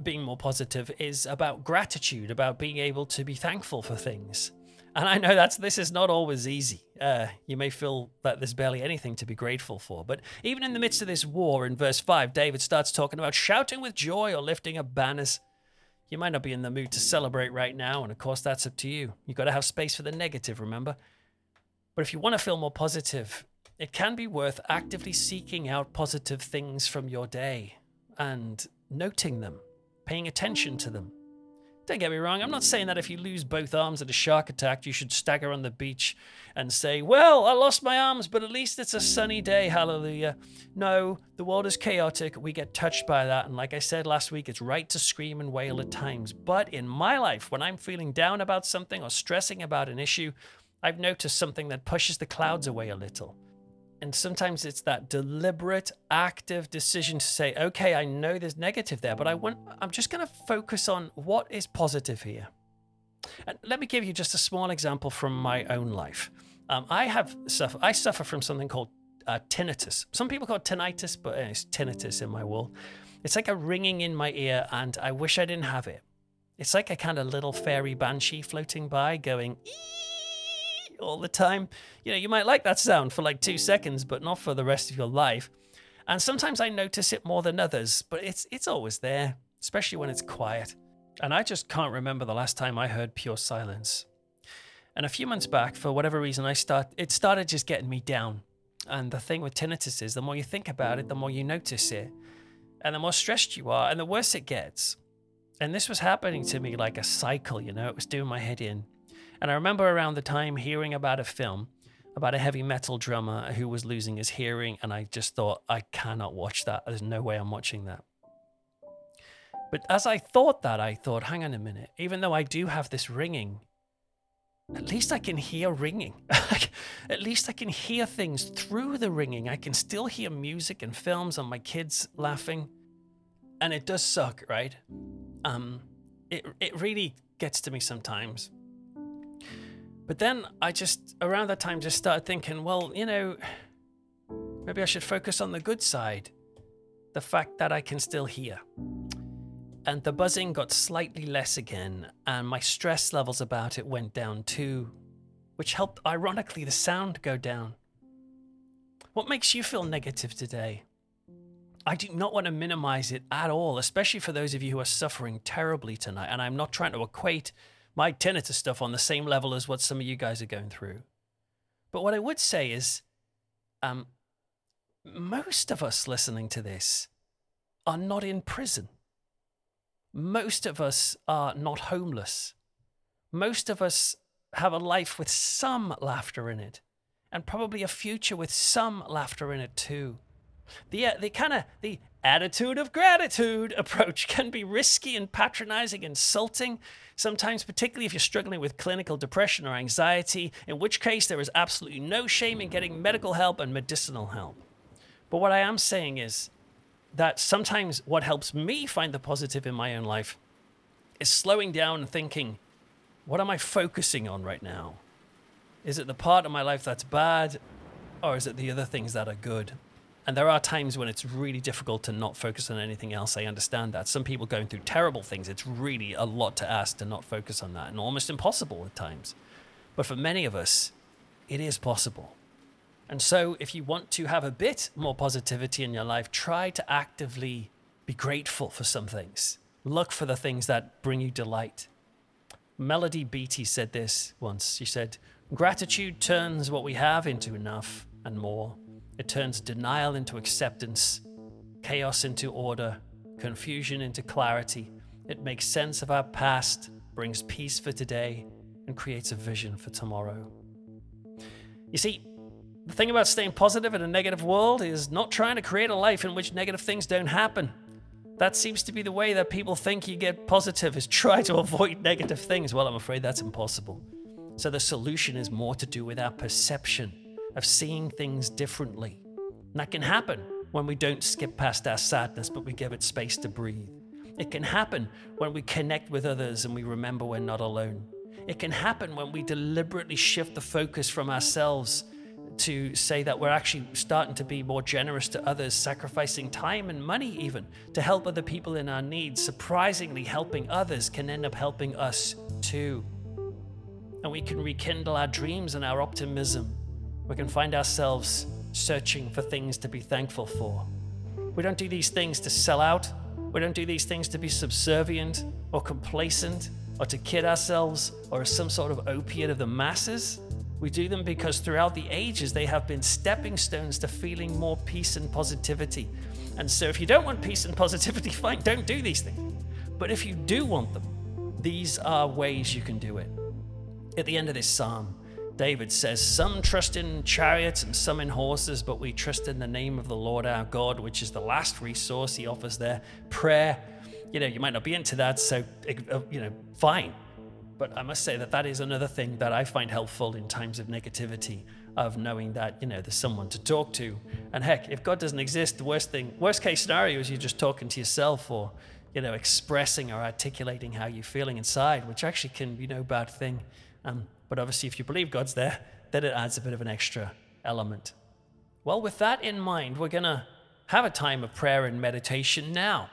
being more positive is about gratitude, about being able to be thankful for things. And I know that's this is not always easy. Uh, you may feel that there's barely anything to be grateful for. But even in the midst of this war, in verse 5, David starts talking about shouting with joy or lifting up banners. You might not be in the mood to celebrate right now, and of course, that's up to you. You've got to have space for the negative, remember? But if you want to feel more positive, it can be worth actively seeking out positive things from your day and noting them, paying attention to them. Don't get me wrong, I'm not saying that if you lose both arms at a shark attack, you should stagger on the beach and say, Well, I lost my arms, but at least it's a sunny day, hallelujah. No, the world is chaotic. We get touched by that. And like I said last week, it's right to scream and wail at times. But in my life, when I'm feeling down about something or stressing about an issue, I've noticed something that pushes the clouds away a little. And sometimes it's that deliberate, active decision to say, okay, I know there's negative there, but I want, I'm just going to focus on what is positive here. And let me give you just a small example from my own life. Um, I have suffer, I suffer from something called uh, tinnitus. Some people call it tinnitus, but it's tinnitus in my world. It's like a ringing in my ear, and I wish I didn't have it. It's like a kind of little fairy banshee floating by, going. Ee! All the time. You know, you might like that sound for like two seconds, but not for the rest of your life. And sometimes I notice it more than others, but it's it's always there, especially when it's quiet. And I just can't remember the last time I heard pure silence. And a few months back, for whatever reason, I start it started just getting me down. And the thing with tinnitus is the more you think about it, the more you notice it. And the more stressed you are, and the worse it gets. And this was happening to me like a cycle, you know, it was doing my head in. And I remember around the time hearing about a film about a heavy metal drummer who was losing his hearing, and I just thought, I cannot watch that. There's no way I'm watching that. But as I thought that, I thought, hang on a minute, even though I do have this ringing, at least I can hear ringing. at least I can hear things through the ringing. I can still hear music and films and my kids laughing. And it does suck, right? Um, it, it really gets to me sometimes. But then I just, around that time, just started thinking, well, you know, maybe I should focus on the good side. The fact that I can still hear. And the buzzing got slightly less again, and my stress levels about it went down too, which helped, ironically, the sound go down. What makes you feel negative today? I do not want to minimize it at all, especially for those of you who are suffering terribly tonight. And I'm not trying to equate my tinnitus stuff on the same level as what some of you guys are going through. But what I would say is, um, most of us listening to this are not in prison. Most of us are not homeless. Most of us have a life with some laughter in it, and probably a future with some laughter in it too. The, uh, the kind of the attitude of gratitude approach can be risky and patronizing, insulting, sometimes, particularly if you're struggling with clinical depression or anxiety, in which case there is absolutely no shame in getting medical help and medicinal help. But what I am saying is that sometimes what helps me find the positive in my own life is slowing down and thinking, what am I focusing on right now? Is it the part of my life that's bad, or is it the other things that are good? And there are times when it's really difficult to not focus on anything else. I understand that. Some people going through terrible things, it's really a lot to ask to not focus on that and almost impossible at times. But for many of us, it is possible. And so, if you want to have a bit more positivity in your life, try to actively be grateful for some things. Look for the things that bring you delight. Melody Beattie said this once. She said, Gratitude turns what we have into enough and more. It turns denial into acceptance, chaos into order, confusion into clarity. It makes sense of our past, brings peace for today, and creates a vision for tomorrow. You see, the thing about staying positive in a negative world is not trying to create a life in which negative things don't happen. That seems to be the way that people think you get positive is try to avoid negative things. Well, I'm afraid that's impossible. So the solution is more to do with our perception of seeing things differently. And that can happen when we don't skip past our sadness, but we give it space to breathe. It can happen when we connect with others and we remember we're not alone. It can happen when we deliberately shift the focus from ourselves to say that we're actually starting to be more generous to others, sacrificing time and money even to help other people in our needs. Surprisingly, helping others can end up helping us too. And we can rekindle our dreams and our optimism. We can find ourselves searching for things to be thankful for. We don't do these things to sell out. We don't do these things to be subservient or complacent or to kid ourselves or some sort of opiate of the masses. We do them because throughout the ages they have been stepping stones to feeling more peace and positivity. And so if you don't want peace and positivity, fine, don't do these things. But if you do want them, these are ways you can do it. At the end of this psalm, David says, Some trust in chariots and some in horses, but we trust in the name of the Lord our God, which is the last resource he offers there. Prayer, you know, you might not be into that, so, uh, you know, fine. But I must say that that is another thing that I find helpful in times of negativity, of knowing that, you know, there's someone to talk to. And heck, if God doesn't exist, the worst thing, worst case scenario is you're just talking to yourself or, you know, expressing or articulating how you're feeling inside, which actually can be no bad thing. Um, but obviously, if you believe God's there, then it adds a bit of an extra element. Well, with that in mind, we're going to have a time of prayer and meditation now.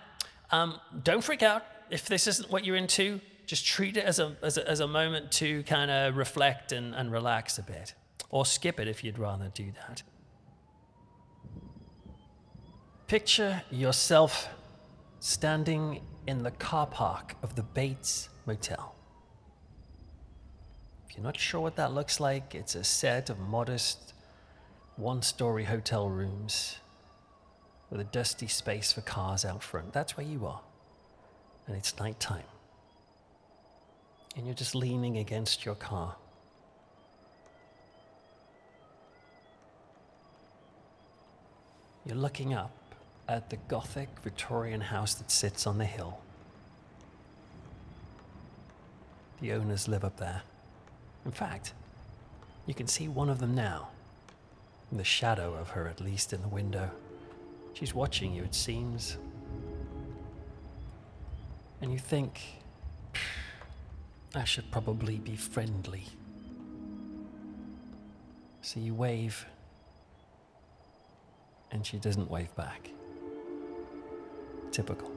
Um, don't freak out if this isn't what you're into. Just treat it as a, as a, as a moment to kind of reflect and, and relax a bit. Or skip it if you'd rather do that. Picture yourself standing in the car park of the Bates Motel. You're not sure what that looks like, it's a set of modest one story hotel rooms with a dusty space for cars out front. That's where you are. And it's nighttime. And you're just leaning against your car. You're looking up at the Gothic Victorian house that sits on the hill. The owners live up there. In fact, you can see one of them now. The shadow of her, at least, in the window. She's watching you, it seems. And you think, I should probably be friendly. So you wave, and she doesn't wave back. Typical.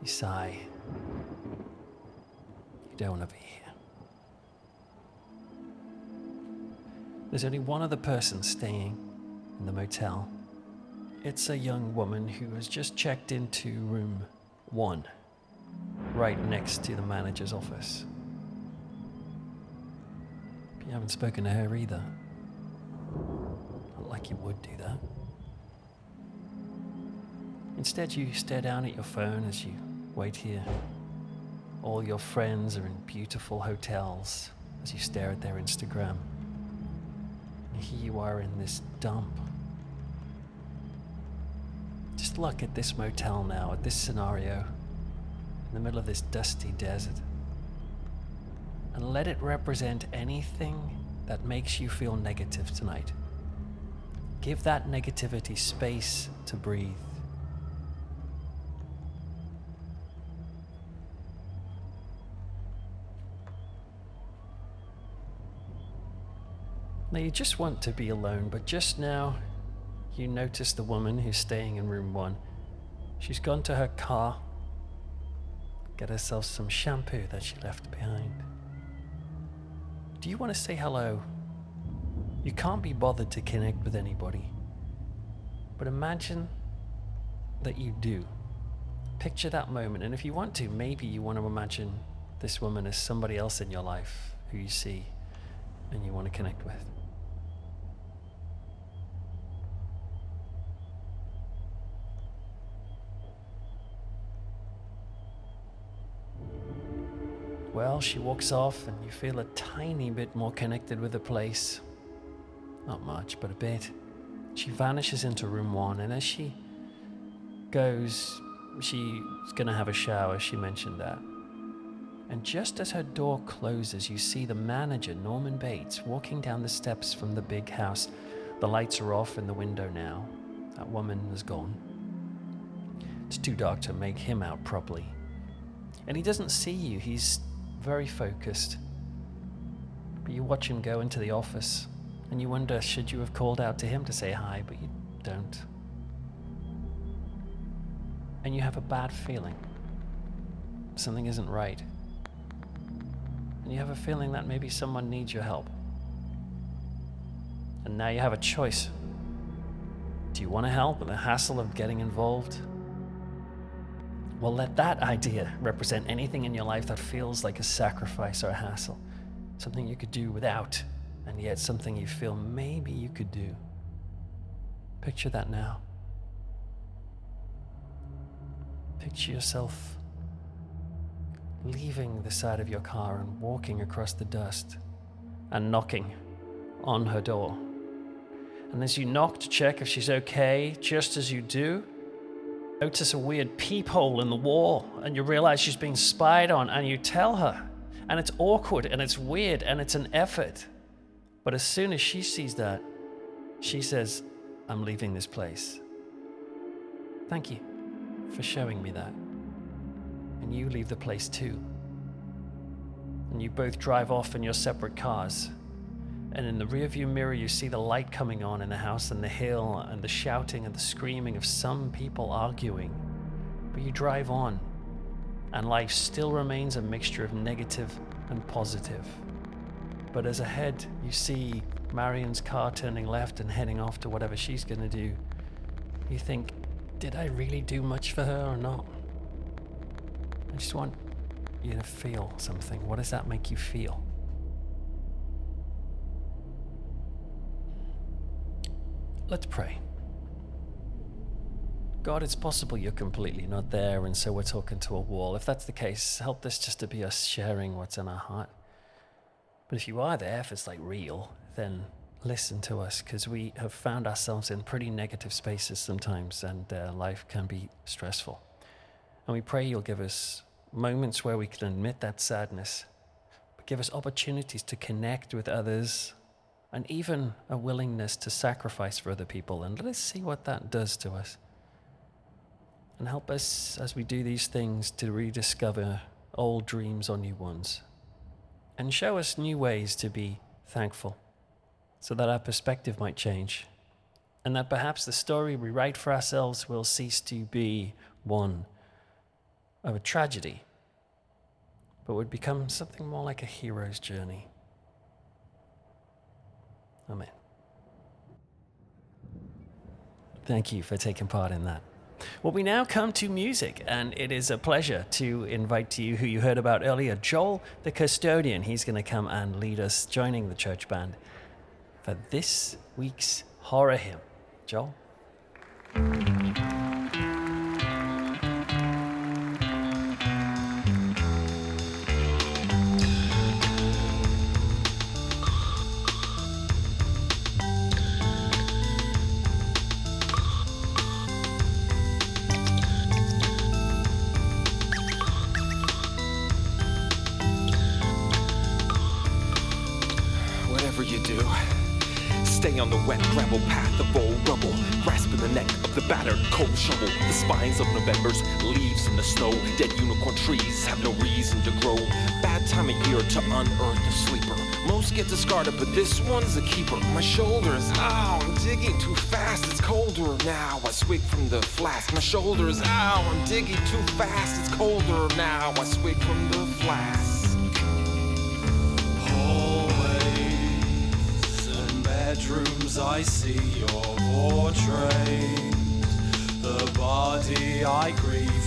You sigh. To be here. There's only one other person staying in the motel. It's a young woman who has just checked into room one, right next to the manager's office. You haven't spoken to her either. Not like you would do that. Instead, you stare down at your phone as you wait here. All your friends are in beautiful hotels as you stare at their Instagram. And here you are in this dump. Just look at this motel now, at this scenario, in the middle of this dusty desert. And let it represent anything that makes you feel negative tonight. Give that negativity space to breathe. Now, you just want to be alone, but just now you notice the woman who's staying in room one. She's gone to her car, get herself some shampoo that she left behind. Do you want to say hello? You can't be bothered to connect with anybody. But imagine that you do. Picture that moment, and if you want to, maybe you want to imagine this woman as somebody else in your life who you see and you want to connect with. Well, she walks off, and you feel a tiny bit more connected with the place. Not much, but a bit. She vanishes into room one, and as she goes, she's gonna have a shower. She mentioned that. And just as her door closes, you see the manager, Norman Bates, walking down the steps from the big house. The lights are off in the window now. That woman is gone. It's too dark to make him out properly. And he doesn't see you, he's very focused. But you watch him go into the office, and you wonder should you have called out to him to say hi, but you don't. And you have a bad feeling. Something isn't right. And you have a feeling that maybe someone needs your help. And now you have a choice. Do you want to help with the hassle of getting involved? Well, let that idea represent anything in your life that feels like a sacrifice or a hassle. Something you could do without, and yet something you feel maybe you could do. Picture that now. Picture yourself leaving the side of your car and walking across the dust and knocking on her door. And as you knock to check if she's okay, just as you do, notice a weird peephole in the wall and you realize she's being spied on and you tell her. And it's awkward and it's weird and it's an effort. But as soon as she sees that, she says, I'm leaving this place. Thank you for showing me that. And you leave the place too. And you both drive off in your separate cars. And in the rearview mirror, you see the light coming on in the house and the hill, and the shouting and the screaming of some people arguing. But you drive on, and life still remains a mixture of negative and positive. But as ahead, you see Marion's car turning left and heading off to whatever she's going to do. You think, did I really do much for her or not? I just want you to feel something. What does that make you feel? Let's pray. God, it's possible you're completely not there, and so we're talking to a wall. If that's the case, help this just to be us sharing what's in our heart. But if you are there, if it's like real, then listen to us because we have found ourselves in pretty negative spaces sometimes, and uh, life can be stressful. And we pray you'll give us moments where we can admit that sadness, but give us opportunities to connect with others and even a willingness to sacrifice for other people. And let us see what that does to us. And help us as we do these things to rediscover old dreams or new ones. And show us new ways to be thankful so that our perspective might change. And that perhaps the story we write for ourselves will cease to be one of a tragedy, but would become something more like a hero's journey. Amen. Thank you for taking part in that. Well, we now come to music, and it is a pleasure to invite to you who you heard about earlier, Joel the custodian. He's going to come and lead us, joining the church band, for this week's horror hymn. Joel? To unearth the sleeper. Most get discarded, but this one's a keeper. My shoulders, ow, I'm digging too fast. It's colder now. I swig from the flask. My shoulders, ow, I'm digging too fast. It's colder now. I swig from the flask. hallways and bedrooms I see your portrait the body I grieve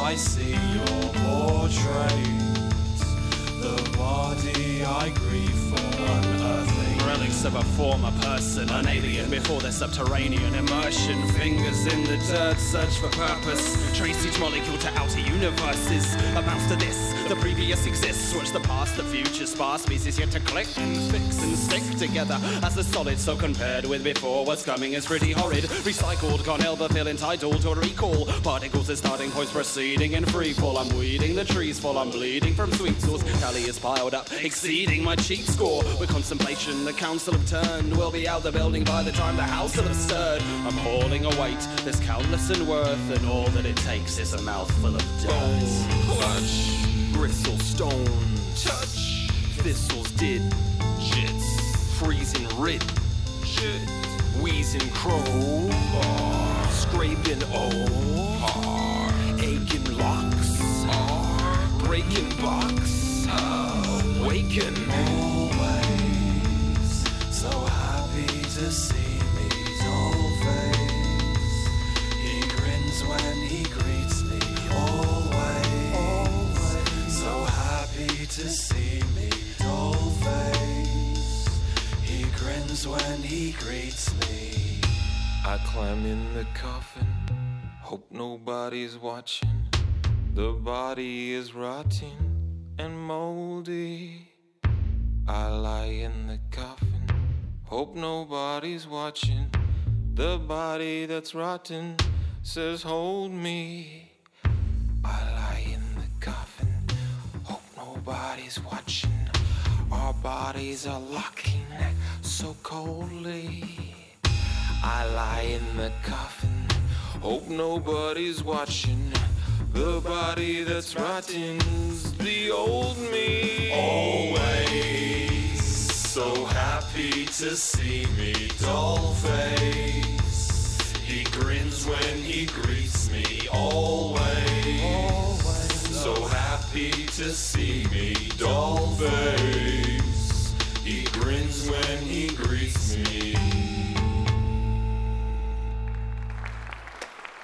I see your portrait. The body I grieve voice of a former person, an alien before their subterranean immersion. Fingers in the dirt, search for purpose. Trace each molecule to outer universes. Amounts to this, the previous exists. Watch the past, the future, sparse species yet to click and fix and stick together as the solid. So compared with before, what's coming is pretty horrid. Recycled, can't help but feel entitled to a recall. Particles as starting points proceeding in free fall. I'm weeding the trees fall. I'm bleeding from sweet sauce. Tally is piled up, exceeding my cheat score. With contemplation, the council have turned. We'll be out the building by the time the house will have stirred. I'm hauling a weight that's countless in worth, and all that it takes is a mouthful of dirt. Clutch, bristle stone, touch, thistles did, jits, freezing rid, shit, wheezing crow, scraping oh, aching locks, breaking box, waking. Always to see me doll face. He grins when he greets me. Always, so happy to see me doll face. He grins when he greets me. I climb in the coffin, hope nobody's watching. The body is rotting and moldy. I lie in the coffin, hope nobody's watching. The body that's rotten says, Hold me. I lie in the coffin, hope nobody's watching. Our bodies are locking so coldly. I lie in the coffin, hope nobody's watching. The body that's rotten's the old me. Always so happy to see me doll face. He grins when he greets me. Always, so happy to see me doll face. He grins when he greets me.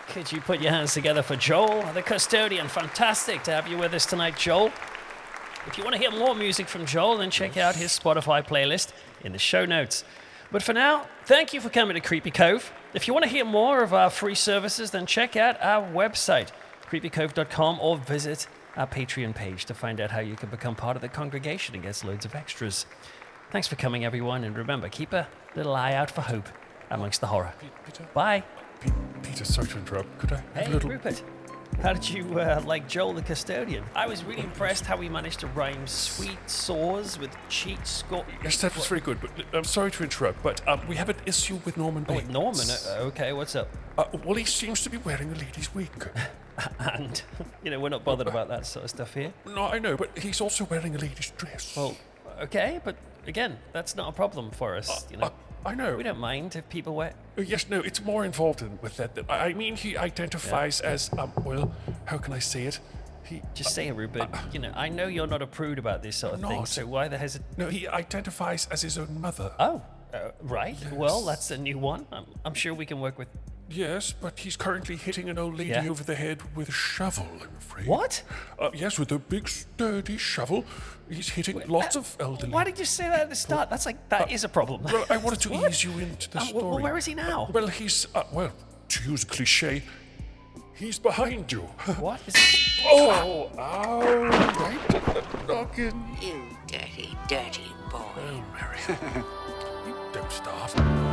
Could you put your hands together for Joel, the custodian? Fantastic to have you with us tonight, Joel. If you want to hear more music from Joel, then check out his Spotify playlist in the show notes. But for now, thank you for coming to Creepy Cove. If you want to hear more of our free services, then check out our website, creepycove.com, or visit our Patreon page to find out how you can become part of the congregation and get loads of extras. Thanks for coming, everyone, and remember, keep a little eye out for hope amongst the horror. Bye. Peter, sorry to interrupt. Could I have Hey, a little? Rupert. How did you uh, like Joel the custodian? I was really impressed how he managed to rhyme sweet sores with cheat score. Yes, that was very good. But uh, I'm sorry to interrupt, but um, we have an issue with Norman Oh, Bates. with Norman. Uh, okay, what's up? Uh, well, he seems to be wearing a lady's wig. And you know we're not bothered about that sort of stuff here. no, I know, but he's also wearing a lady's dress. Well, okay, but again, that's not a problem for us. You know, Uh, I know. we don't mind if people wear. Uh, yes, no, it's more involved in, with that. than- I I mean, he identifies as, um, well, how can I say it? He Just say it, Rupert. you know, I know you're not a prude about this sort of thing, not. so why the hesit? no, he identifies as his own mother. Oh, uh, right. Well, that's a new one. I'm, I'm sure we can work with. Yes, but he's currently hitting an old lady Yeah. over the head with a shovel. I'm afraid. What? Uh, yes, with a big sturdy shovel. He's hitting lots of elderly. Why did you say that at the start? That's like that is a problem. Well, I wanted to What? ease you into the Um, story. well, where is he now? Well, he's uh, well, to use a cliche, he's behind you. What is? oh, ow! Right at the noggin. You dirty, dirty boy. Oh, Mary, you don't start.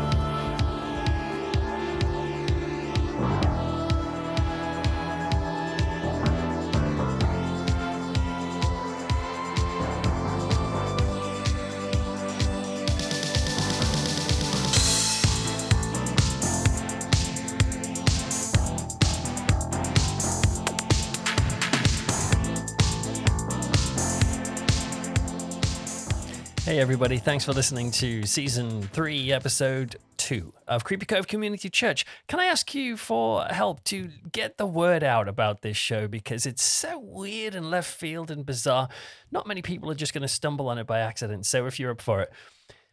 Hey, everybody. Thanks for listening to season three, episode two of Creepy Cove Community Church. Can I ask you for help to get the word out about this show because it's so weird and left field and bizarre? Not many people are just going to stumble on it by accident. So if you're up for it,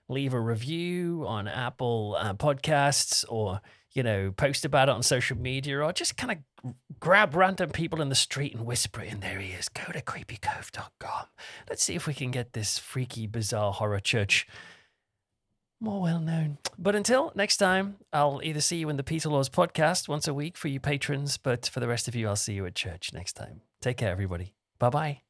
leave a review on Apple uh, Podcasts or, you know, post about it on social media or just kind of grab random people in the street and whisper it in their ears. Go to creepycove.com. Let's see if we can get this freaky, bizarre horror church more well known. But until next time, I'll either see you in the Peter Laws podcast once a week for you patrons, but for the rest of you, I'll see you at church next time. Take care, everybody. Bye bye.